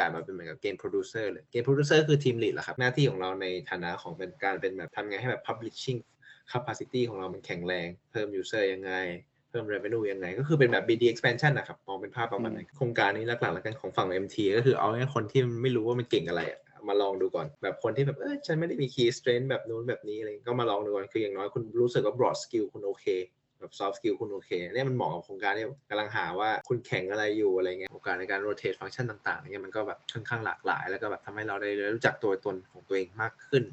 กาสมาเป็นเหมือนกับ game producer เลย game producer คือ team lead แหละครับ หน้าที่ของเราในฐานะของเป็นการเป็นแบบทำไงให้แบบ publishing capacity ของเรามันแข็งแรง เพิ่ม user ยังไง เพิ่ม revenue ยังไง ก็คือเป็นแบบ BD expansion นะครับ มองเป็นภาพประมาณนั้นโครงการนี้หลักๆแล้วกันของฝั่ง MT ก็คือเอาให้คนที่ไม่รู้ว่ามันเก่งอะไรอะมาลองดูก่อนแบบคนที่แบบเออฉันไม่ได้มี key strength แบบนู้นแบบนี้อะไรก็มาลองดูก่อนคืออย่างน้อยคุณรู้สึกว่า broad skill คุณโอเค แบบ soft skill คุณโอเคเนี่ยมันเหมาะกับโครงการที่กำลังหาว่าคุณเก่งอะไรอยู่อะไรเงี้ยโอกาสในการ rotate function ต่างๆเนี่ยมันก็แบบค่อนข้างหลากหลาย แล้วก็แบบทำให้เราได้รู้จักตัวตนของตัวเองมากขึ้น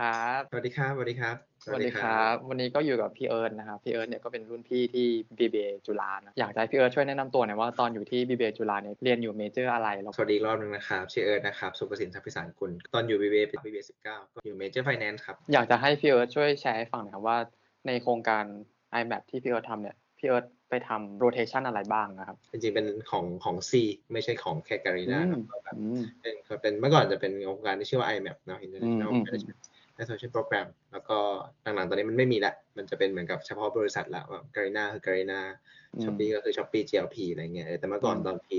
ครับสวัสดีครับสวัสดีครับ สวัสดีครับ วันนี้ก็อยู่กับพี่เอิร์ธนะครับ พี่เอิร์ธเนี่ยก็เป็นรุ่นพี่ที่ BBA จุฬานะอยากจะให้พี่เอิร์ธช่วยแนะนำตัวหน่อยว่าตอนอยู่ที่ BBA จุฬาเนี่ยเรียนอยู่ major อะไรแล้วสวัสดีอีกรอบหนึงนะครับชื่อเอิร์ธนะครับสุประสิทธิ์ทรัพย์พิสารกุลตอนอยู่ BBA เป็น BBA 19ก็อยู่ Major Finance ครับอยากจะให้พี่เอิร์ธช่วยแชร์ให้ฟังหน่อยครับว่าในโครงการ IMAP ที่พี่เอิร์ธทำเนี่ยพี่เอิร์ธไปทำ rotation อะไรบ้างนะครับ จริงๆ เป็นของของ C ไม่ใช่ของแค่การีนาครับก็แบบอืมเป็นเป็นเมื่อก่อนจะเป็นโครงการที่ชื่อว่า IMAP เนาะ International อืมอืม Management Associate Program แล้วก็หลังๆตอนนี้มันไม่มีละ มันจะเป็นเหมือนกับเฉพาะบริษัทละว่า Garena คือ Garena อืม Shopee ก็คือ Shopee GLP อะไรเงี้ยเออแต่เมื่อก่อนอืมตอนปี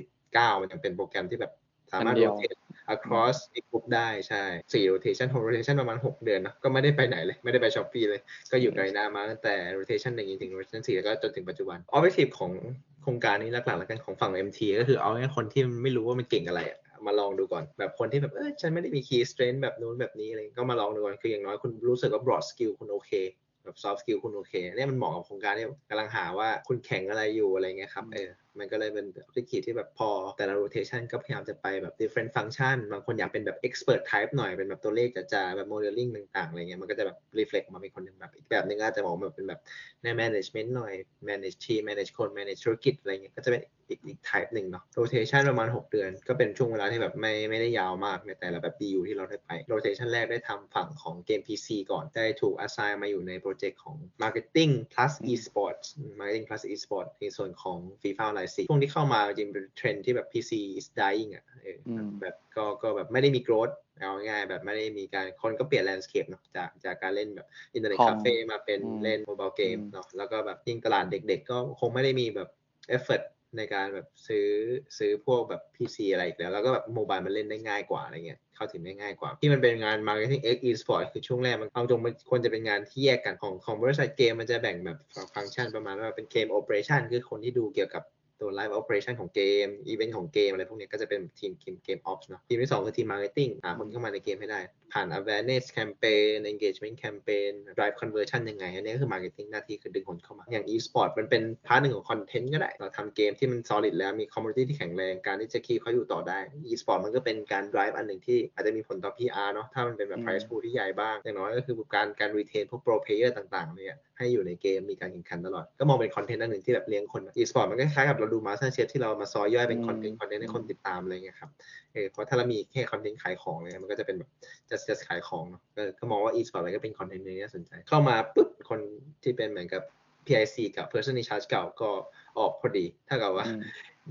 2019 มันยังเป็นโปรแกรมที่แบบสามารถอันเดียว rotate across อีกกลุ่มได้ใช่สี่ rotation หก rotation ประมาณ 6 เดือนเนอะก็ไม่ได้ไปไหนเลย ไม่ได้ไป Shopee เลย ก็อยู่ Garena มาตั้งแต่ rotation หนึ่งจนถึง rotation สี่แล้วก็จนถึงปัจจุบัน objective ของโครงการนี้หลักๆแล้วกันของฝั่ง MT ก็คือเอาให้คนที่ไม่รู้ว่ามันเก่งอะไรอะ มาลองดูก่อน แบบคนที่แบบเออฉันไม่ได้มี key strength แบบนู้นแบบนี้อะไรก็มาลองดูก่อน คืออย่างน้อยคุณรู้สึกว่า broad skill คุณโอเคแบบ soft skill คุณโอเคเนี่ยมันเหมาะกับโครงการที่กำลังหาว่าคุณแข่งอะไรอยู่อะไรเงี้ยครับอืมเออ มันก็เลยเป็น objective ที่แบบพอ แต่ละ rotation ก็พยายามจะไปแบบ different function บางคนอยากเป็นแบบ expert type หน่อย เป็นแบบตัวเลขจ๋าๆแบบ modeling ต่างๆอะไรเงี้ยมันก็จะแบบ reflect มาเป็นคนหนึ่งแบบอีกแบบหนึงอาจจะมองแบบเป็นแบบใน management หน่อย manage team manage คน manage ธุรกิจอะไรเงี้ยก็จะเป็นอีกอีก type หนึ่งเนาะ rotation ประมาณ 6 เดือน ก็เป็นช่วงเวลาที่แบบไม่ไม่ได้ยาวมากในแต่ละแบบ BU ที่เราได้ไป rotation แรกได้ทำฝั่งของเกม PC ก่อนได้ถูก assign มาอยู่ในโปรเจกต์ของ marketing plus esports marketing plus esports ในส่วนของ FIFA Online 4ช่วงที่เข้ามาจริงเป็นเทรนด์ที่แบบ PC is dying อะเอออมแบบก็ก็แบบไม่ได้มี growth เอาง่ายๆแบบไม่ได้มีการคนก็เปลี่ยน landscape เนาะจากจากการเล่นแบบอินเทอร์เน็ตคอมคาเฟ่มาเป็นอืมเล่น mobile game อืมเนาะแล้วก็แบบยิ่งตลาดเด็กๆ ก็คงไม่ได้มีแบบ effort ในการแบบซื้อซื้อพวกแบบ PC อะไรอีกแล้ว แล้วก็แบบ mobile มันเล่นได้ง่ายกว่าอะไรเงี้ยเข้าถึงได้ง่ายกว่า ที่มันเป็นงาน marketing x e-sport คือช่วงแรกมันเอาตรงมันควรจะเป็นงานที่แยกกันของของบริษัทเกมมันจะแบ่งแบบฟังก์ชันประมาณว่าเป็นเกม operation คือคนที่ดูเกี่ยวกับ ตัว live operation ของเกม event ของเกมอะไรพวกนี้ก็จะเป็นทีมทีมเกม ops เนอะทีมที่สองคือทีม marketing หาคนเข้ามาในเกมให้ได้ ผ่าน awareness campaign engagement campaign drive conversion ยังไง อันนี้ก็คือ marketing หน้าที่คือดึงคนเข้ามา อย่าง e-sport มันเป็น part หนึ่งของ content ก็ได้ เราทำเกมที่มัน solid แล้วมี community ที่แข็งแรงการที่จะ keep เขาอยู่ต่อได้ e-sport มันก็เป็นการ drive อันหนึ่งที่อาจจะมีผลต่อ PR เนาะถ้ามันเป็นแบบ prize pool ที่ใหญ่บ้างอย่างน้อยก็คือการการ retain พวก pro player ต่างๆเนี่ย ให้อยู่ในเกมมีการแข่งขันตลอด ก็มองเป็น content อันหนึ่งที่แบบเลี้ยงคน e-sport มันก็คล้ายกับเราดู MasterChef ที่เรามาซอยย่อยเป็นอืม content content ให้คนติดตามอะไรเงี้ยครับเออเพราะถ้าเรามีแค่คอนเทนต์ขายของเลยมันก็จะเป็นแบบจะจะขายของเนาะก็ก็มองว่า e-sport อะไรก็เป็นคอนเทนต์ที่น่าสนใจ เข้ามาปุ๊บคนที่เป็นเหมือนกับ PIC กับ person in charge เก่าก็ออกพอดีถ้ากับว่าอืม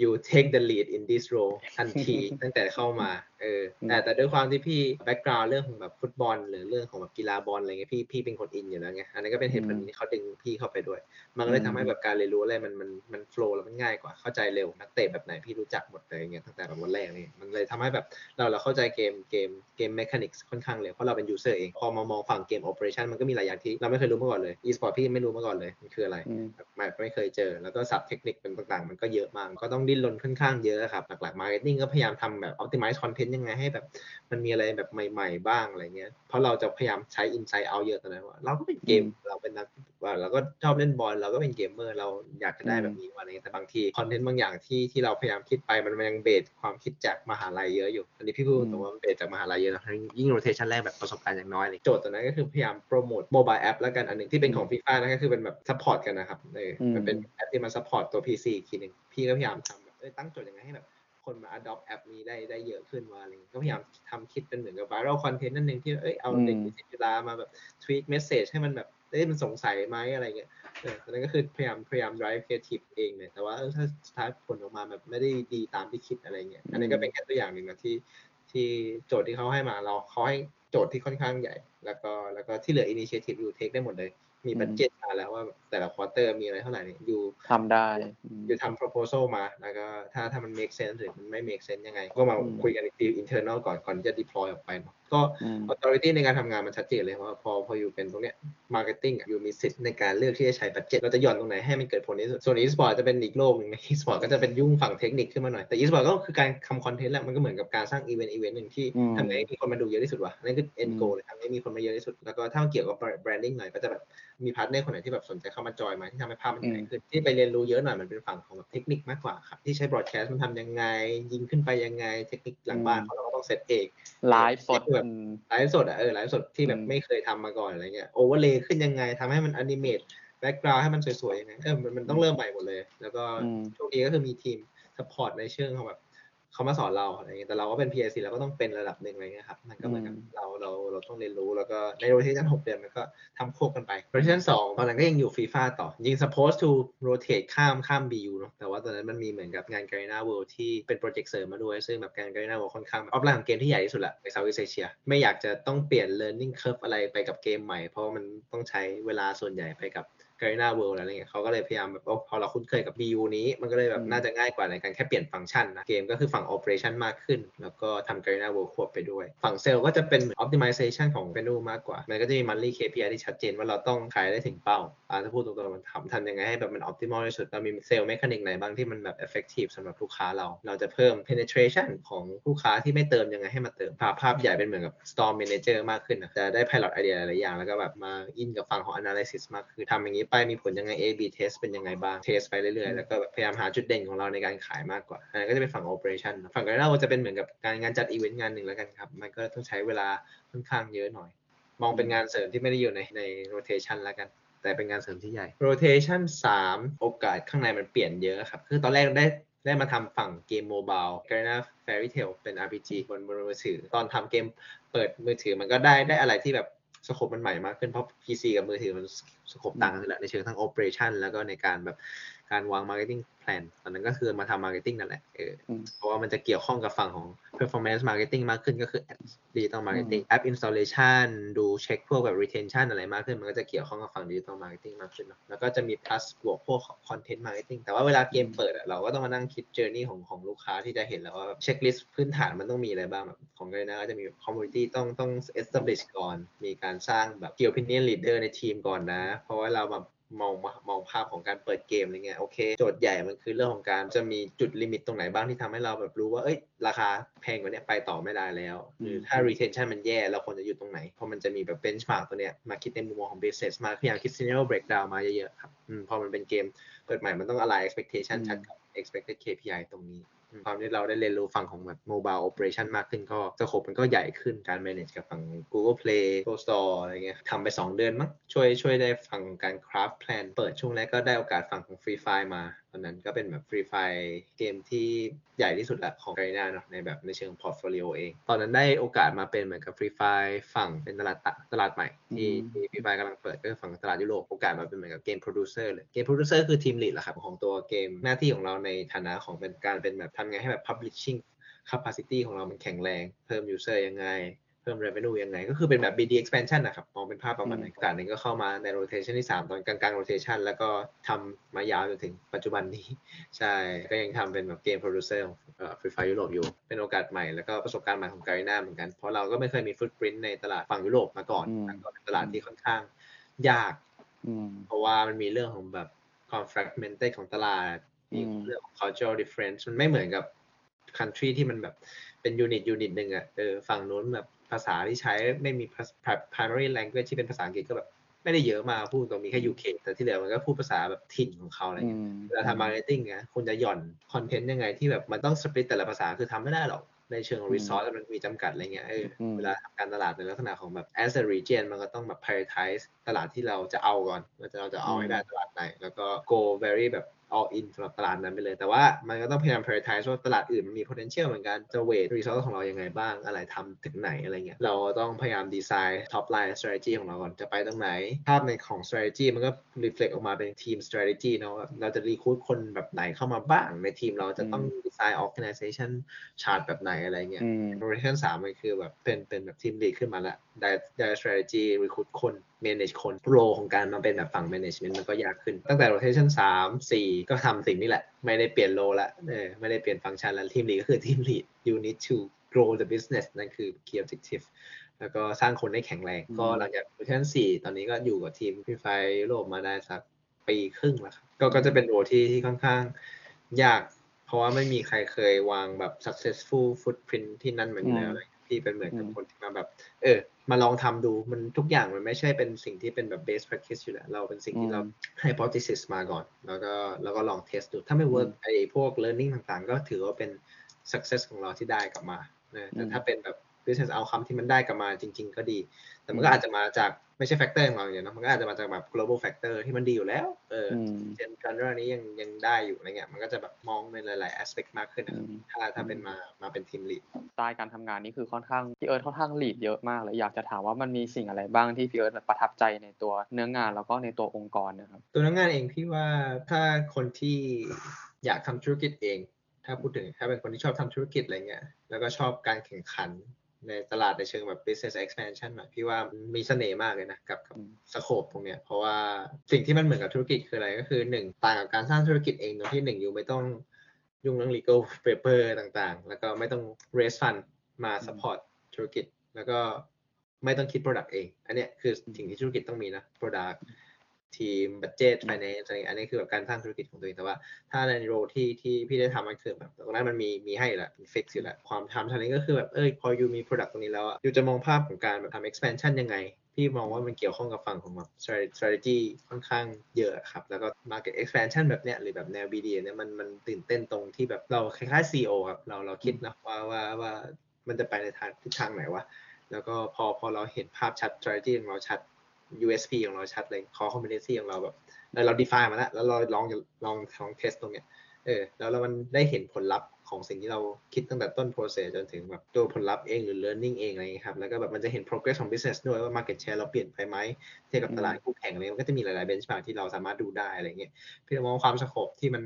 you take the lead in this role ทันทีตั้งแต่เข้ามา เออแต่แต่ด้วยความที่พี่ background เรื่องของแบบฟุตบอล หรือเรื่องของแบบกีฬาบอลอะไรเงี้ยพี่พี่เป็นคนอินอยู่แล้วไงอันนี้นก็เป็นเหตุผลอืมที่เขาดึงพี่เข้าไปด้วย มันก็เลยอืมทำให้แบบการเรียนรู้อะไรมันมันมันโฟล์แล้วมันง่ายกว่าเข้าใจเร็วนักเตะแบบไหนพี่รู้จักหมดเลยอย่างเงี้ยตั้งแต่แบบวันแรกนี่มันเลยทำให้แบบเราเราเข้าใจเกมเกมเกม mechanics ค่อนข้างเร็วเพราะเราเป็น user เองพอมามองฝั่งเกม operation มันก็มีหลายอย่างที่เราไม่เคยรู้มาก่อนเลย e-sport พี่ไม่รู้มาก่อนเลยมันคืออะไรอืมแบบไม่ไม่เคยเจอ แล้วก็ศัพท์เทคนิคเป็นต่างๆ มันก็เยอะมากก็ต้องดิ้นรนค่อนข้างเยอะครับหลักๆ marketing ก็พยายามทำแบบ optimize content ยังไงให้แบบ มันมีอะไรแบบใหม่ๆบ้างอะไรเงี้ย เพราะเราจะพยายามใช้ insight out เยอะตอนนั้นว่าเราก็เป็นเกมอืมเราเป็นนักว่าเราก็ชอบเล่นบอลเราก็เป็นเกมเมอร์เราอยากจะได้แบบนี้ว่าอะไรเงี้ยแต่บางทีคอนเทนต์บางอย่างที่ที่เราพยายามคิดไปมันยังเบสความคิดจากมหาลัยเยอะอยู่ อันนี้พี่พูดตรงว่ามันเบสจากมหาลัยเยอะนะยิ่ง rotation แรกแบบประสบการณ์อย่างน้อยเลยโจทย์ตัวนั้นก็คือพยายามโปรโมท mobile app แล้วกันอันหนึ่งที่เป็นของฟีฟ่านั่นก็คือเป็นแบบ support กันนะครับเออมันเป็นแอปที่มา support ตัว PC อีกทีหนึ่งพี่ก็พยายามทำแบบเอ้ยตั้งโจทย์ยังไงให้แบบ คนมา adopt แอปนี้ได้ได้เยอะขึ้นว่าอะไรเงี้ยก็พยายามทำคิดเป็นเหมือนกับ viral content นั่นหนึ่งที่เอ้ยเอาเด็กอืมนิสิตจุฬามาแบบ tweet message ให้มันแบบเอ้ยมันสงสัยไหมอะไรเงี้ยเอออันนั้นก็คือพยายามพยายาม drive creative เองเนี่ยแต่ว่าเออถ้าสุดท้ายผลออกมาแบบไม่ได้ดีตามที่คิดอะไรเงี้ยอันนี้ก็เป็นแค่ตัวอย่างหนึ่งนะที่ที่โจทย์ที่เขาให้มาเราเขาให้โจทย์ที่ค่อนข้างใหญ่ แล้วก็แล้วก็ที่เหลือ initiative อยู่ take ได้หมดเลย มีบัตเจ็ตมาแล้วว่าแต่ละ quarter มีอะไรเท่าไหร่เนี่ยอยู่ทำได้อยู่ทำ proposal มา แล้วก็ถ้าถ้ามัน make sense หรือมันไม่ make sense ยังไง ก็มาอืมคุยกันอีกที internal ก่อนก่อนที่จะ deploy ออกไปเนอะก็อืม authority ในการทำงานมันชัดเจนเลยว่าพอพอ you เป็นตรงเนี้ย marketing อะ you มีสิทธิ์ในการเลือกที่จะใช้ budget เราจะหย่อนตรงไหนให้มันเกิดผลที่สุดส่วน e-sport จะเป็นอีกโลกหนึ่ง e-sport ก็จะเป็นยุ่งฝั่งเทคนิคขึ้นมาหน่อย แต่ e-sport ก็คือการทำ content แหละมันก็เหมือนกับการสร้าง event event หนึ่งที่อืมทำให้มีคนมาดูเยอะที่สุดวะนั่นคือ end อืม goal เลยทำให้มีคนมาเยอะที่สุด แล้วก็ถ้ามันเกี่ยวกับ branding หน่อยก็จะแบบมี partner คนไหนที่แบบสนใจเข้ามาจอยมาที่ทำให้ภาพมันใหญ่ขึ้นที่ไปเรียนรู้เยอะหน่อยมันเป็นฝั่งของแบบเทคนิคมากกว่าครับที่ใช้ broadcast มันทำยังไงยิงขึ้นไปยังไงเทคนิคหลังบ้านเขาเราก็ต้องเซตเองไลฟ์สดแบบอืมไลฟ์สดอะเออไลฟ์สดที่แบบอืมไม่เคยทำมาก่อนอะไรเงี้ย overlay ขึ้นยังไงทำให้มัน animate background ให้มันสวยๆยังไงเออมันมันต้องเริ่มใหม่หมดเลย แล้วก็อืมโชคดีก็คือมีทีม support ในเชิงของแบบ เขามาสอนเราอะไรเงี้ยแต่เราก็เป็น PIC เราก็ต้องเป็นระดับหนึ่งอะไรเงี้ยครับมันก็เหมือนกับอืมเราเราเราต้องเรียนรู้แล้วก็ใน rotation หกเดือนมันก็ทำควบกันไป rotation สองตอนนั้นก็ยังอยู่ฟีฟ่าต่อยิง supposed to rotate ข้ามข้าม BU เนอะแต่ว่าตอนนั้นมันมีเหมือนกับงาน Garena World ที่เป็นโปรเจกต์เสริมมาด้วย ซึ่งแบบงาน Garena World ค่อนข้างแบบออฟไลน์ของเกมที่ใหญ่ที่สุดละใน Southeast Asia ไม่อยากจะต้องเปลี่ยน learning curve อะไรไปกับเกมใหม่ เพราะว่ามันต้องใช้เวลาส่วนใหญ่ไปกับ Garena World อะไรเงี้ยเขาก็เลยพยายามแบบโอ้พอเราคุ้นเคยกับ BU นี้มันก็เลยแบบอืมน่าจะง่ายกว่าในการแค่เปลี่ยนฟังก์ชันนะ เกมก็คือฝั่ง operation มากขึ้น แล้วก็ทำ Garena World ควบไปด้วย ฝั่งเซลล์ก็จะเป็น optimization ของ revenue มากกว่า มันก็จะมี monthly KPI ที่ชัดเจนว่าเราต้องขายได้ถึงเป้าอ่าถ้าพูดตรงๆมันทำทำยังไงให้แบบมัน optimal ที่สุดเรามีเซลล์ mechanic ไหนบ้างที่มันแบบ effective สำหรับลูกค้าเรา เราจะเพิ่ม penetration ของลูกค้าที่ไม่เติมยังไงให้มาเติมภาพภาพใหญ่เป็นเหมือนกับ store manager มากขึ้นนะจะได้ pilot idea หลายๆอย่างแล้วก็แบบมาอินกับฝั่งของ analysis มากขึ้นทำอย่างนี้ไปมีผลยังไง A B test เป็นยังไงบ้าง test ไปเรื่อยๆ แล้วก็แบบพยายามหาจุดเด่นของเราในการขายมากกว่าอันนั้นก็จะเป็นฝั่ง operation นะฝั่งการเราจะเป็นเหมือนกับการงานจัดอีเวนต์งานหนึ่งแล้วกันครับ มันก็ต้องใช้เวลาค่อนข้างเยอะหน่อย มองเป็นงานเสริมที่ไม่ได้อยู่ในใน rotation แล้วกันแต่เป็นงานเสริมที่ใหญ่ rotation 3 โอกาสข้างในมันเปลี่ยนเยอะครับ คือตอนแรกได้ได้มาทำฝั่งเกมโมบาย Garena Fairy Tail เป็น RPG บนบนมือถือ ตอนทำเกมเปิดมือถือมันก็ได้ได้อะไรที่แบบ scope มันใหม่มากขึ้นเพราะ PC กับมือถือมัน scope ต่างกันแหละในเชิงทั้ง operation แล้วก็ในการแบบ การวาง marketing plan ตอนนั้นก็คือมาทำ marketing นั่นแหละเอออมเพราะว่ามันจะเกี่ยวข้องกับฝั่งของ performance marketing มากขึ้นก็คือ digital marketing app installation ดูเช็คพวกแบบ retention อะไรมากขึ้น มันก็จะเกี่ยวข้องกับฝั่ง digital marketing มากขึ้นเนอะแล้วก็จะมี plus บวกพวก content marketing แต่ว่าเวลาเกมเปิดอะเราก็ต้องมานั่งคิด journey ของของลูกค้าที่จะเห็นแล้วว่าแบบ checklist พื้นฐานมันต้องมีอะไรบ้างแบบของกันนะก็จะมีแบบ community ต้องต้อง establish ก่อน มีการสร้างแบบ key opinion leader ในทีมก่อนนะ เพราะว่าเราแบบ มองมองภาพของการเปิดเกมอะไรเงี้ยโอเคโจทย์ใหญ่มันคือเรื่องของการจะมีจุดลิมิตตรงไหนบ้างที่ทำให้เราแบบรู้ว่าเอ้ยราคาแพงกว่าเนี้ยไปต่อไม่ได้แล้วหรือถ้า retention มันแย่เราควรจะอยู่ตรงไหน เพราะมันจะมีแบบ benchmark ตัวเนี้ยมาคิดในมุมมองของ business มาพยายามคิด scenario breakdown มาเยอะๆครับอืมพอมันเป็นเกมเปิดใหม่มันต้อง align expectation อืมชัดกับ expected KPI ตรงนี้อืม ความที่เราได้เรียนรู้ฝั่งของแบบ mobile operation มากขึ้นก็สโคปมันก็ใหญ่ขึ้นการ manage กับฝั่ง Google Play Google Store อะไรเงี้ยทำไป 2 เดือนมั้งช่วยช่วยได้ฝั่งของการ craft plan เปิดช่วงแรกก็ได้โอกาสฝั่งของ Free Fire มาตอนนั้นก็เป็นแบบ Free Fire เกมที่ใหญ่ที่สุดละของ Garena เนาะในแบบในเชิง portfolio เอง ตอนนั้นได้โอกาสมาเป็นเหมือนกับ Free Fire ฝั่งเป็นตลาดตะตลาดใหม่ ที่อืมที่ Free Fire กำลังเปิดก็คือฝั่งตลาดยุโรปโอกาสมาเป็นเหมือนกับเกม producer เลยเกม producer คือทีม lead แหละครับของตัวเกมหน้าที่ของเราในฐานะของเป็นการเป็นแบบทำไงให้แบบ publishing capacity ของเรามันแข็งแรง เพิ่ม user ยังไง เพิ่ม revenue ยังไง ก็คือเป็นแบบ BD expansion นะครับ มองเป็นภาพประมาณนั้นโอกาสหนึ่งก็เข้ามาใน rotation ที่ 3 ตอนกลางๆ rotation แล้วก็ทำมายาวจนถึงปัจจุบันนี้ ใช่ ก็ยังทำเป็นแบบเกม producer ของเอ่อ Free Fire ยุโรปอยู่ เป็นโอกาสใหม่แล้วก็ประสบการณ์ใหม่ของ Garena เหมือนกัน เพราะเราก็ไม่เคยมี footprint ในตลาดฝั่งยุโรปมาก่อนอืมแล้วก็เป็นตลาดที่ค่อนข้างยากอืมเพราะว่ามันมีเรื่องของแบบความ fragmented ของตลาด มีอืมเรื่องของ cultural difference มันไม่เหมือนกับ country ที่มันแบบเป็น unit unit หนึ่งอะเออฝั่งนู้นแบบภาษาที่ใช้ไม่มี primary language ที่เป็นภาษาอังกฤษก็แบบไม่ได้เยอะมากพูดตรงมีแค่ UK แต่ที่เหลือมันก็พูดภาษาแบบถิ่นของเขาอะไรเงี้ย อืมเวลาทำ marketing นะคุณจะหย่อนคอนเทนต์ยังไงที่แบบมันต้อง split แต่ละภาษาคือทำไม่ได้หรอก ในเชิงอืมรีซอสมันมีจำกัดอะไรเงี้ยเอออมเวลาทำการตลาดในลักษณะของแบบ as a region มันก็ต้องแบบ prioritize ตลาดที่เราจะเอาก่อนว่าจะเราจะเอาให้ได้ตลาดไหน แล้วก็ go very แบบ all in สำหรับตลาดนั้นไปเลย แต่ว่ามันก็ต้องพยายาม prioritize ว่าตลาดอื่นมันมี potential เหมือนกันจะ weight resource ของเรายังไงบ้าง อะไรทำถึงไหนอะไรเงี้ย เราต้องพยายาม design top line strategy ของเราก่อน จะไปตรงไหน ภาพในของ strategy มันก็ reflect ออกมาเป็น team strategy เนาะว่าเราจะ recruit คนแบบไหนเข้ามาบ้าง ในทีมเราจะต้อง design organization chart แบบไหนอะไรเงี้ยอืม operation สามมันคือแบบเป็นเป็นแบบ team lead ขึ้นมาละ direct direct strategy recruit คน manage คน role ของการมาเป็นแบบฝั่ง management มันก็ยากขึ้น ตั้งแต่ rotation สามสี่ก็ทำสิ่งนี้แหละ ไม่ได้เปลี่ยน role ละเออไม่ได้เปลี่ยนฟังก์ชันแล้ว team lead ก็คือ team lead you need to grow the business นั่นคือ key objective แล้วก็สร้างคนให้แข็งแรงอืมก็หลังจาก rotation สี่ตอนนี้ก็อยู่กับทีมพี่ไฟยุโรปมาได้สักปีครึ่งแล้วครับก็ก็จะเป็นโรที่ที่ค่อนข้างยาก เพราะว่าไม่มีใครเคยวางแบบ successful footprint ที่นั่นเหมือนอยู่แล้วอะไร พี่เป็นเหมือนกับอืมคนที่มาแบบ เออ มาลองทำดูมันทุกอย่างมันไม่ใช่เป็นสิ่งที่เป็นแบบ base practice อยู่แล้วเราเป็นสิ่งที่เรา hypothesis มาก่อน แล้วก็แล้วก็ลอง test ดูถ้าไม่ work ไอ้พวก learning ต่างๆ ก็ถือว่าเป็น success ของเราที่ได้กลับมานะแต่อืมถ้าเป็นแบบ business outcome ที่มันได้กลับมาจริง ๆ ก็ดี แต่มันก็อาจจะมาจากไม่ใช่ factor ของเราอย่างเดียวเนอะมันก็อาจจะมาจากแบบ global factor ที่มันดีอยู่แล้ว เอออืมเจนกันเรื่องนี้ยังยังได้อยู่อะไรเงี้ยมันก็จะแบบมองในหลาย ๆ aspect มากขึ้นนะครับอืมถ้าถ้าเป็นมามาเป็นทีมลีดสไตล์การทำงานนี่คือค่อนข้างพี่เอิร์ธค่อนข้างลีดเยอะมากเลยอยากจะถามว่ามันมีสิ่งอะไรบ้างที่พี่เอิร์ธประทับใจในตัวเนื้องานแล้วก็ในตัวองค์กรนะครับตัวนักงานเองพี่ว่าถ้าคนที่อยากทำธุรกิจเอง ถ้าพูดถึงถ้าเป็นคนที่ชอบทำธุรกิจอะไรเงี้ยแล้วก็ชอบการแข่งขัน ในตลาดในเชิงแบบ business expansion หน่อยพี่ว่ามีเสน่ห์มากเลยนะกับกับอืมสโคปตรงเนี้ยเพราะว่าสิ่งที่มันเหมือนกับธุรกิจคืออะไรก็คือหนึ่งต่างกับการสร้างธุรกิจเองโดยที่หนึ่งอยู่ไม่ต้องยุ่งเรื่อง legal paper ต่างๆ แล้วก็ไม่ต้อง raise fund มา support ธุรกิจ แล้วก็ไม่ต้องคิด product เอง อันเนี้ยคือสิ่งที่ธุรกิจต้องมีนะ product ทีม budget finance อะไรอย่างเงี้ยอันนี้คือแบบการสร้างธุรกิจของตัวเองแต่ว่า ถ้าในโรที่ที่พี่ได้ทำมันคือแบบตรงนั้นมันมีมีให้อยู่แล้วเป็นฟิกอยู่แล้วความทำทางนี้ก็คือแบบเอ้ยพออยู่มี product ตรงนี้แล้วอะอยู่จะมองภาพของการแบบทำ expansion ยังไง พี่มองว่ามันเกี่ยวข้องกับฝั่งของแบบ strategy- strategy ค่อนข้างเยอะครับ แล้วก็ market expansion แบบเนี้ยหรือแบบแนว BD เนี่ยมันมันตื่นเต้นตรงที่แบบเราคล้ายๆ CEO ครับเราเราคิดนะว่าว่าว่ามันจะไปในทางทิศทางไหนวะแล้วก็พอพอเราเห็นภาพชัด strategy ของเราชัด USP ของเราชัดเลย core competency ของเราแบบแล้วเรา define มาแล้วแล้วเราลองลองลอง test ตรงเนี้ยเออแล้วแล้วมันได้เห็นผลลัพธ์ของสิ่งที่เราคิดตั้งแต่ต้น process จนถึงแบบตัวผลลัพธ์เองหรือ learning เองอะไรเงี้ยครับ แล้วก็แบบมันจะเห็น progress ของ business ด้วยว่า market share เราเปลี่ยนไปไหมเทียบกับตลาดคู่แข่งอะไรมันก็จะมีหลาย ๆ benchmark ที่เราสามารถดูได้อะไรเงี้ยพี่มองความสโคปที่มัน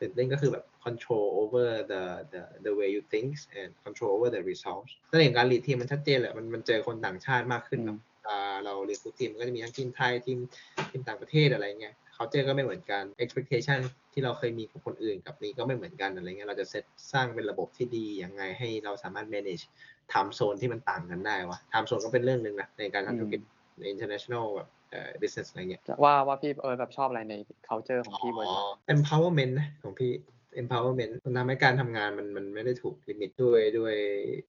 ตื่นเต้นก็คือแบบ control over the the the way you think and control over the results นั่นเองการ lead ทีมมันชัดเจนแหละมันมันเจอคนต่างชาติมากขึ้นเนอะ เราเรียนทุกทีมมันก็จะมีทั้งทีมไทยทีมทีมต่างประเทศอะไรเงี้ยเขาเจอก็ไม่เหมือนกัน expectation ที่เราเคยมีกับคนอื่นกับนี้ก็ไม่เหมือนกันอะไรเงี้ยเราจะเซตสร้างเป็นระบบที่ดียังไงให้เราสามารถ manage time zone ที่มันต่างกันได้วะ time zone ก็เป็นเรื่องหนึ่งนะในการทำธุรกิจใน international แบบเอ่อ business อะไรเงี้ยจะว่าว่าพี่เอิร์ธแบบชอบอะไรใน culture ของพี่บริษัท empowerment นะของพี่ empowerment มันทำให้การทำงานมันมันไม่ได้ถูกลิมิตด้วยด้วย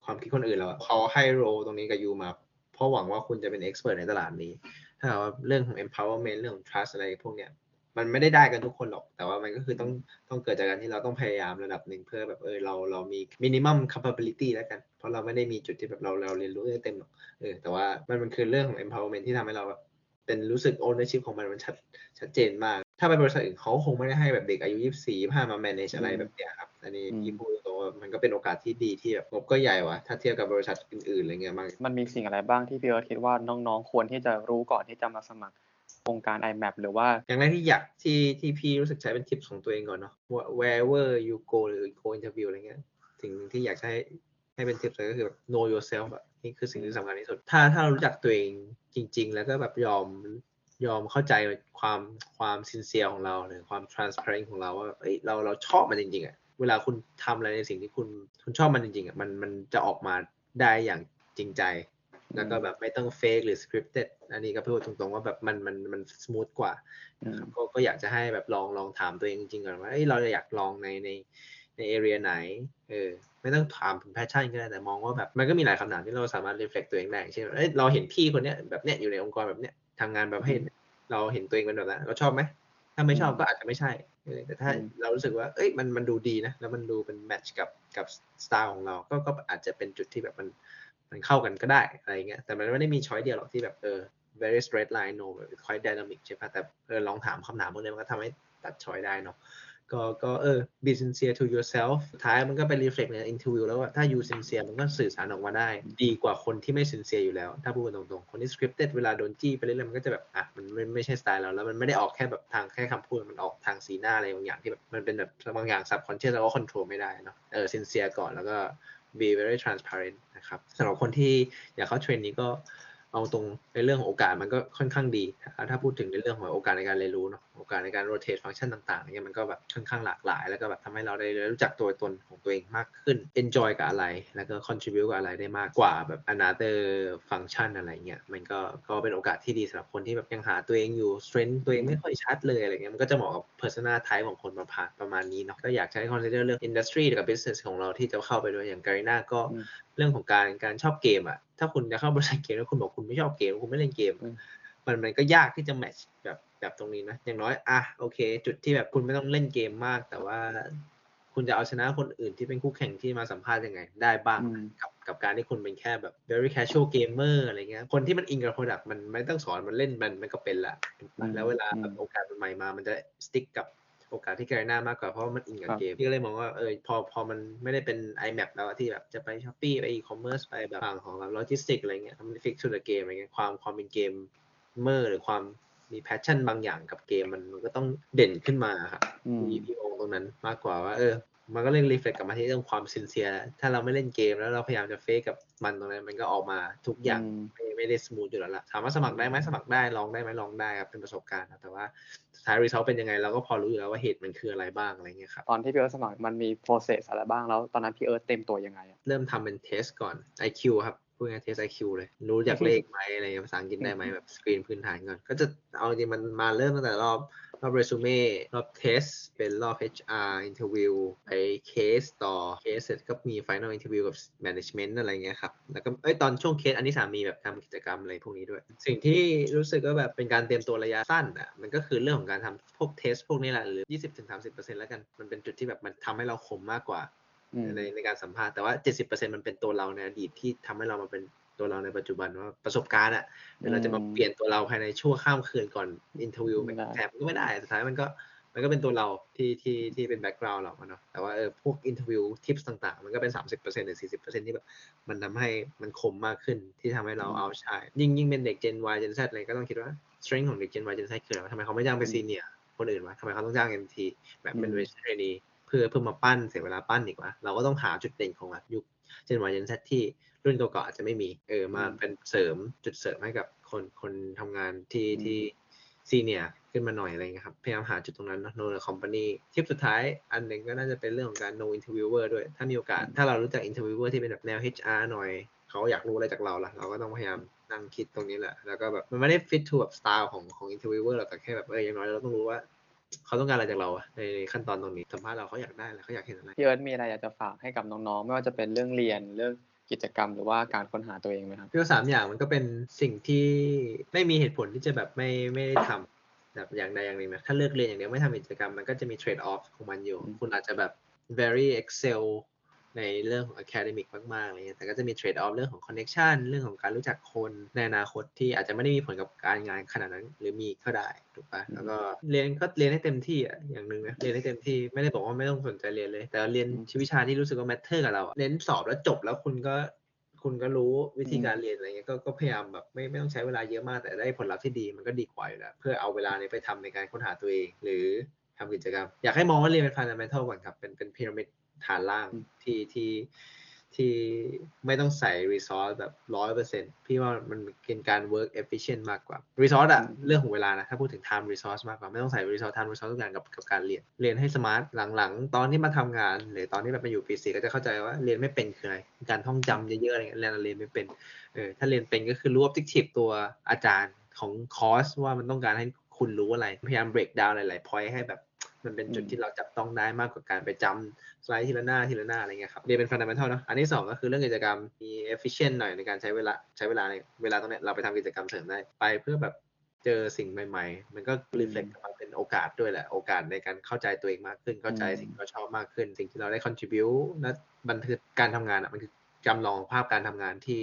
ความคิดคนอื่นแล้วอะเขาให้โรตรงนี้กับยูมา เพราะหวังว่าคุณจะเป็น expert ในตลาดนี้ ถ้าหากว่าเรื่องของ empowerment เรื่องของ trust อะไรพวกเนี้ยมันไม่ได้ได้กันทุกคนหรอก แต่ว่ามันก็คือต้องต้องเกิดจากการที่เราต้องพยายามระดับหนึ่งเพื่อแบบเออเราเรามี minimum capability แล้วกัน เพราะเราไม่ได้มีจุดที่แบบเราเราเรียนรู้ได้เต็มหรอกเออแต่ว่ามันมันคือเรื่องของ empowerment ที่ทำให้เราแบบเป็นรู้สึก ownership ของมันมันชัดชัดเจนมาก ถ้าเป็นบริษัทอื่นเขาคงไม่ได้ให้แบบเด็กอายุ24 25มา manage อะไรแบบเนี้ยครับ อันนี้อืมพี่พูดตรงๆว่ามันก็เป็นโอกาสที่ดีที่แบบงบก็ใหญ่ว่ะถ้าเทียบกับบริษัทอื่นๆอะไรเงี้ยมากมันมีสิ่งอะไรบ้างที่พี่เอิร์ธคิดว่าน้องๆ ควรที่จะรู้ก่อนที่จะมาสมัครโครงการ IMAP หรือว่า อย่างแรกที่อยากที่ที่พี่รู้สึกใช้เป็นทิปของตัวเองก่อนเนาะว่า wherever you go หรือ go interview อะไรเงี้ยสิ่งที่อยากจะให้ให้เป็นทิปเลยก็คือแบบ know yourself อะนี่คือสิ่งที่สำคัญที่สุด ถ้าถ้าเรารู้จักตัวเองจริง ๆ แล้วก็แบบยอม ยอมเข้าใจความความ sincere ของเราหรือความ transparent ของเราว่าแบบเอ้ยเราเราชอบมันจริงๆอะเวลาคุณทำอะไรในสิ่งที่คุณคุณชอบมันจริงๆอะมันมันจะออกมาได้อย่างจริงใจ แล้วก็แบบไม่ต้อง fake หรือ scripted อันนี้ก็พูดตรงๆว่าแบบมันมันมัน smooth กว่าอืมนะครับก็ก็อยากจะให้แบบลองลองถามตัวเองจริงๆก่อนว่าเอ้ยเราอยากลองในในใน area ไหน เออ ไม่ต้องถามถึง passion ก็ได้ แต่มองว่าแบบ มันก็มีหลายคำถามที่เราสามารถ reflect ตัวเองได้อย่างเช่นเอ้ย เราเห็นพี่คนเนี้ยแบบเนี้ยอยู่ในองค์กรแบบเนี้ย ทำงานแบบให้เราเห็นตัวเองเป็นแบบนั้นเราชอบไหมถ้าไม่ชอบก็อาจจะไม่ใช่เออแต่ถ้าอืมเรารู้สึกว่าเอ้ยมันมันดูดีนะ แล้วมันดูเป็นแมทช์กับกับสไตล์ของเราก็ก็อาจจะเป็นจุดที่แบบมันมันเข้ากันก็ได้อะไรเงี้ยแต่มันไม่ได้มีช้อยเดียวหรอกที่แบบเออ very straight line no แบบ quite dynamic ใช่ปะแต่เออลองถามคำถามพวกนี้มันก็ทำให้ตัดช้อยได้เนาะ ก็ก็เออ be sincere to yourself ท้ายมันก็ไป reflect ใน interview แล้วว่าถ้า you sincere มันก็สื่อสารออกมาได้ ดีกว่าคนที่ไม่ sincere อยู่แล้ว ถ้าพูดตรงๆ คนที่ scripted เวลาโดนจี้ไปเรื่อยๆมันก็จะแบบอะมันไม่ไม่ใช่สไตล์เราแล้วมันไม่ได้ออกแค่แบบทางแค่คำพูด มันออกทางสีหน้าอะไรบางอย่างที่แบบมันเป็นแบบบางอย่าง subconscious เราก็ control ไม่ได้เนาะเออ sincere ก่อนแล้วก็ be very transparent นะครับสำหรับคนที่อยากเข้าเทรนนี้ก็เอาตรงในเรื่องของโอกาสมันก็ค่อนข้างดี ถ้าพูดถึงในเรื่องของโอกาสในการเรียนรู้เนาะ โอกาสในการ rotate ฟังก์ชันต่างๆเนี่ยมันก็แบบค่อนข้างหลากหลาย แล้วก็แบบทำให้เราได้รู้จักตัวตนของตัวเองมากขึ้น enjoy กับอะไร แล้วก็ contribute กับอะไรได้มากกว่าแบบ another function อะไรเงี้ยมันก็ก็เป็นโอกาสที่ดีสำหรับคนที่แบบยังหาตัวเองอยู่ strength ตัวเองไม่ค่อยชัดเลยอะไรเงี้ยมันก็จะเหมาะกับ persona type ของคนประมาณประมาณนี้เนาะก็อยากให้ consider เรื่อง industry กับ business ของเราที่จะเข้าไปด้วยอย่างการีนาก็เรื่องของการการชอบเกมอะถ้าคุณจะเข้าบริษัทเกมแล้วคุณบอกคุณไม่ชอบเกมคุณไม่เล่นเกม มมันมันก็ยากที่จะแมทช์แบบแบบตรงนี้นะอย่างน้อยอะโอเค จุดที่แบบคุณไม่ต้องเล่นเกมมาก แต่ว่าคุณจะเอาชนะคนอื่นที่เป็นคู่แข่งที่มาสัมภาษณ์ยังไง ได้บ้างอืมกับกับการที่คุณเป็นแค่แบบ very casual gamer อะไรเงี้ยคนที่มันอินกับ product มันไม่ต้องสอนมันเล่นมันมันก็เป็นละถูกปะอืมแล้วเวลาแบบอืมโอกาสใหม่ๆมา มันจะ stick กับโอกาสที่ Garena มากกว่าเพราะว่ามันอินกับครับเกมพี่ก็เลยมองว่าเออพอพอมันไม่ได้เป็น GMAP แล้วอะที่แบบจะไป Shopee ไป e-commerce ไปแบบฝั่งของแบบโลจิสติกอะไรเงี้ยมัน fix to เกมอะไรเงี้ยความความเป็นเกม เมอร์หรือความมี passion บางอย่างกับเกมมันมันก็ต้องเด่นขึ้นมาครับอืมพี่พี่มองตรงนั้นมากกว่าว่า เออ มันก็เลย reflect กลับมาที่เรื่องความ sincere ถ้าเราไม่เล่นเกมแล้วเราพยายามจะ fake กับมันตรงนั้น มันก็ออกมาทุกอย่างอืมไม่ไม่ได้ smooth อยู่แล้วล่ะถามว่าสมัครได้ไหมสมัครได้ลองได้ไหมลองได้ครับเป็นประสบการณ์ครับแต่ว่าสุดท้าย result เป็นยังไงเราก็พอรู้อยู่แล้วว่าเหตุมันคืออะไรบ้างอะไรเงี้ยครับตอนที่พี่เอิร์ธสมัครมันมี process อะไรบ้างแล้วตอนนั้นพี่เอิร์ธเตรียมตัวยังไงอะเริ่มทำเป็น test ก่อน IQ ครับ พูดง่ายเทส IQ เลย รู้จักเลขไหมอะไรเงี้ยภาษาอังกฤษได้ไหมแบบสกรีนพื้นฐานก่อน ก็จะเอาจริงๆมันมาเริ่มตั้งแต่รอบรอบเรซูเม่รอบ test เป็นรอบ HR interview ไปเคสต่อเคสเสร็จก็มี final interview กับ management อะไรเงี้ยครับ แล้วก็เอ้ยตอนช่วงเคสอันที่สามมีแบบทำกิจกรรมอะไรพวกนี้ด้วย สิ่งที่รู้สึกว่าแบบเป็นการเตรียมตัวระยะสั้นอะมันก็คือเรื่องของการทำพวก test พวกนี้แหละหรือ 20-30%แล้วกันมันเป็นจุดที่แบบมันทำให้เราคมมากกว่าอืม ในในการสัมภาษณ์แต่ว่า 70%มันเป็นตัวเราในอดีตที่ทำให้เรามาเป็นตัวเราในปัจจุบันว่าประสบการณ์อะเดี๋ยวเราจะมาอืมเปลี่ยนตัวเราภายในชั่วข้ามคืนก่อน interview ไม่ได้แทบก็ไม่ได้สุดท้ายมันก็มันก็เป็นตัวเราที่ที่ที่เป็น background เราอะเนาะแต่ว่าเออพวก interview tip ต่างๆ มันก็เป็น 30%หรือ 40%ที่แบบมันทำให้มันคมมากขึ้นที่ทำให้เราเอาใช้ยิ่งยิ่งเป็นเด็ก Gen Y Gen Z อะไรก็ต้องคิดว่า strength ของเด็ก Gen Y Gen Z คืออะไรวะทำไมเขาไม่จ้างเป็น senior คนอื่นวะทำไมเขาต้องจ้าง MT แบบเป็นอืมเวช trainee เพื่อเพื่อมาปั้นเสียเวลาปั้นอีกวะเราก็ต้องหาจุดเด่นของแบบยุค Gen Y Gen Z ที่รุ่นเก่าๆอาจจะไม่มีเออมาอืมเป็นเสริมจุดเสริมให้กับคนคนทำงานที่อืมที่ซีเนียขึ้นมาหน่อยอะไรเงี้ยครับพยายามหาจุดตรงนั้นเนอะ know the company ทิปสุดท้ายอันหนึ่งก็น่าจะเป็นเรื่องของการ know interviewer ด้วย ถ้ามีโอกาส ถ้าเรารู้จัก interviewer ที่เป็นแบบแนว HR หน่อย เขาอยากรู้อะไรจากเราล่ะ เราก็ต้องพยายามนั่งคิดตรงนี้แหละ แล้วก็แบบมันไม่ได้ fit to แบบ style ของของ interviewer หรอกแต่แค่แบบเอออย่างน้อยเราต้องรู้ว่า เขาต้องการอะไรจากเราอะในในขั้นตอนตรงนี้สัมภาษณ์เราเขาอยากได้อะไรเขาอยากเห็นอะไรพี่เอิร์ธมีอะไรอยากจะฝากให้กับน้องๆ ไม่ว่าจะเป็นเรื่องเรียนเรื่องกิจกรรมหรือว่าการค้นหาตัวเองไหมครับพี่ว่าสามอย่างมันก็เป็นสิ่งที่ไม่มีเหตุผลที่จะแบบไม่ไม่ได้ทำแบบอย่างใดอย่างหนึ่งนะถ้าเลือกเรียนอย่างเดียวไม่ทำกิจกรรมมันก็จะมี trade off ของมันอยู่อืมคุณอาจจะแบบ very excel ในเรื่องของ academic มากๆอะไรเงี้ยแต่ก็จะมี trade off เรื่องของ connection เรื่องของการรู้จักคนในอนาคตที่อาจจะไม่ได้มีผลกับการงานขนาดนั้น หรือมีก็ได้ถูกปะแล้วก็เรียนก็เรียนให้เต็มที่อะอย่างหนึ่งนะเรียนให้เต็มที่ไม่ได้บอกว่าไม่ต้องสนใจเรียนเลย แต่เรียนอืมวิชาที่รู้สึกว่า matter กับเราอะเน้นสอบแล้วจบแล้วคุณก็คุณก็รู้วิธีการเรียนอะไรเงี้ยก็ก็พยายามแบบไม่ไม่ต้องใช้เวลาเยอะมากแต่ได้ผลลัพธ์ที่ดีมันก็ดีกว่าอยู่แล้วเพื่อเอาเวลานี้ไปทำในการค้นหาตัวเอง หรือทำกิจกรรม อยากให้มองว่าเรียนเป็น fundamental ก่อนครับเป็นเป็นพีระมิด ฐานล่างอืมที่ที่ที่ไม่ต้องใส่ resource แบบร้อยเปอร์เซ็นต์พี่ว่ามันเป็นการ work efficient มากกว่า resource อะอืมเรื่องของเวลานะ ถ้าพูดถึง time resource มากกว่า ไม่ต้องใส่ resource time resource ทุกอย่างกับกับการเรียน เรียนให้ smart หลังๆ ตอนที่มาทำงาน หรือตอนที่แบบมาอยู่ปีสี่ก็จะเข้าใจว่าเรียนไม่เป็นคืออะไร การท่องจำเยอะๆอะไรเงี้ยเรียนเรียนไม่เป็นเออถ้าเรียนเป็นก็คือรู้ objective ตัวอาจารย์ของคอร์สว่ามันต้องการให้คุณรู้อะไร พยายาม break down หลายๆ point ให้แบบ มันเป็นจุดอืมที่เราจับต้องได้มากกว่าการไปจำสไลด์ทีละหน้าทีละหน้าอะไรเงี้ยครับเรียนเป็น fundamental เนอะอันที่สองก็คือเรื่องกิจกรรมมี efficient หน่อยในการใช้เวลาใช้เวลาในเวลาตรงเนี้ยเราไปทำกิจกรรมเสริมได้ไปเพื่อแบบเจอสิ่งใหม่ ๆ มันก็ reflect กลับมาเป็นโอกาสด้วยแหละ โอกาสในการเข้าใจตัวเองมากขึ้น เข้าใจอืมสิ่งที่เราชอบมากขึ้น สิ่งที่เราได้ contribute และบันทึกการทำงานอะมันคือจำลองภาพการทำงานที่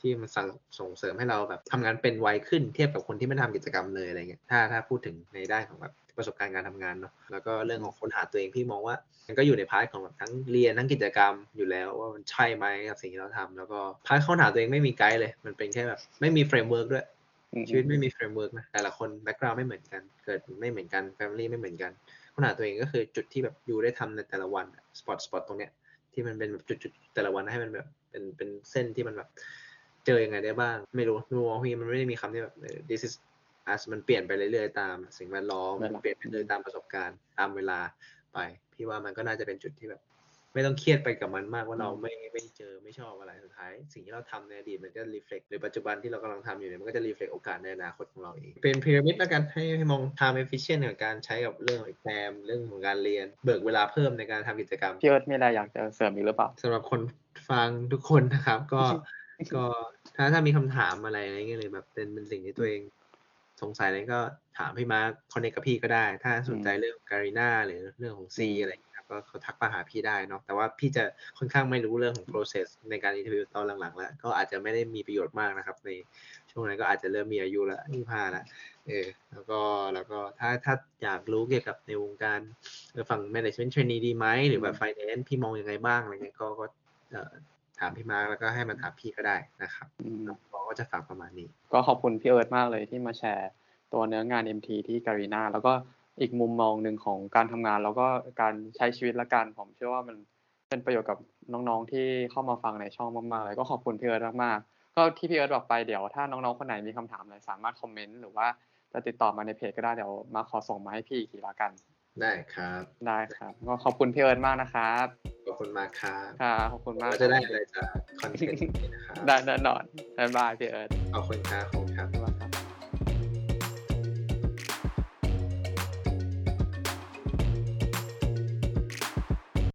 ที่มันสั่งส่งเสริมให้เราแบบทำงานเป็นไวขึ้นเทียบกับคนที่ไม่ทำกิจกรรมเลยอะไรเงี้ยถ้าถ้าพูดถึงในด้านของแบบ ประสบการณ์การทำงานเนาะแล้วก็เรื่องของค้นหาตัวเองพี่มองว่า มันก็อยู่ในพาร์ทของแบบทั้งเรียนทั้งกิจกรรมอยู่แล้วว่ามันใช่ไหมกับสิ่งที่เราทำแล้วก็part ค้นหาตัวเองไม่มีไกด์เลย มันเป็นแค่แบบไม่มี framework ด้วยอืมชีวิตไม่มี framework นะแต่ละคน background ไม่เหมือนกัน เกิดไม่เหมือนกัน family ไม่เหมือนกันค้นหาตัวเองก็คือจุดที่แบบอยู่ได้ทำในแต่ละวัน spot spot ตรงเนี้ยที่มันเป็นแบบจุดๆแต่ละวันให้มันแบบเป็นเป็นเส้นที่มันแบบเจอยังไงได้บ้าง ไม่รู้มุมมองพี่มันไม่ได้มีคำที่แบบเอ อ this is as มันเปลี่ยนไปเรื่อยๆตาม สิ่งแวดล้อมเวลามันเปลี่ยนไปเรื่อยๆตามประสบการณ์ตามเวลาไป พี่ว่ามันก็น่าจะเป็นจุดที่แบบ ไม่ต้องเครียดไปกับมันมากว่าเราไม่ไม่เจอไม่ชอบอะไรสุดท้าย สิ่งที่เราทำในอดีตมันก็ reflect หรือปัจจุบันที่เรากำลังทำอยู่เนี่ยมันก็จะ reflect โอกาสในอนาคตของเราเองเป็นพีระมิดแล้วกันให้ให้มอง time efficient กับการใช้กับเรื่องของ exam เรื่องของการเรียน เบิกเวลาเพิ่มในการทำกิจกรรมพี่เอิร์ธมีอะไรอยากจะเสริมอีกหรือเปล่าสำหรับคนฟังทุกคนนะครับ ก็ก็ถ้าถ้ามีคำถามอะไรอะไรเงี้ยเลยแบบเป็นเป็นสิ่งที่ตัวเอง สงสัยอะไรก็ถามพี่มาร์ค connect กับพี่ก็ได้ ถ้าสนใจเรื่อง Garena หรือเรื่องของ Sea อะไรเงี้ยก็เขาทักมาหาพี่ได้เนาะแต่ว่าพี่จะค่อนข้างไม่รู้เรื่องของ process ในการ interview ตอนหลังๆแล้วก็อาจจะไม่ได้มีประโยชน์มากนะครับ ในช่วงนั้นก็อาจจะเริ่มมีอายุละยี่ห้าละเออแล้วก็แล้วก็ถ้าถ้าอยากรู้เกี่ยวกับในวงการเออฝั่ง management trainee ดีไหมหรือแบบ finance พี่มองยังไงบ้างอะไรเงี้ยก็ก็เอ่อ ถามพี่มาร์คแล้วก็ให้มันถามพี่ก็ได้นะครับอืมเราก็จะฝากประมาณนี้ ก็ขอบคุณพี่เอิร์ธมากเลยที่มาแชร์ตัวเนื้องาน MT ที่การีนาแล้วก็อีกมุมมองหนึ่งของการทำงาน แล้วก็การใช้ชีวิตและการผมเชื่อว่ามันเป็นประโยชน์กับน้องๆที่เข้ามาฟังในช่องมากๆเลยก็ขอบคุณพี่เอิร์ธมากๆก็ที่พี่เอิร์ธบอกไปเดี๋ยวถ้าน้องๆคนไหนมีคำถามอะไรสามารถคอมเมนต์หรือว่าจะติดต่อมาในเพจก็ได้เดี๋ยวมาขอส่งมาให้พี่อีกทีละกัน ได้ครับ ได้ครับ ก็ขอบคุณพี่เอิร์ธมากนะครับ ขอบคุณมากครับครับขอบคุณมากเราจะได้อะไรจากคอนเทนต์นี้นะครับได้แน่นอนบ๊ายบายพี่เอิร์ธขอบคุณครับขอบคุณครับ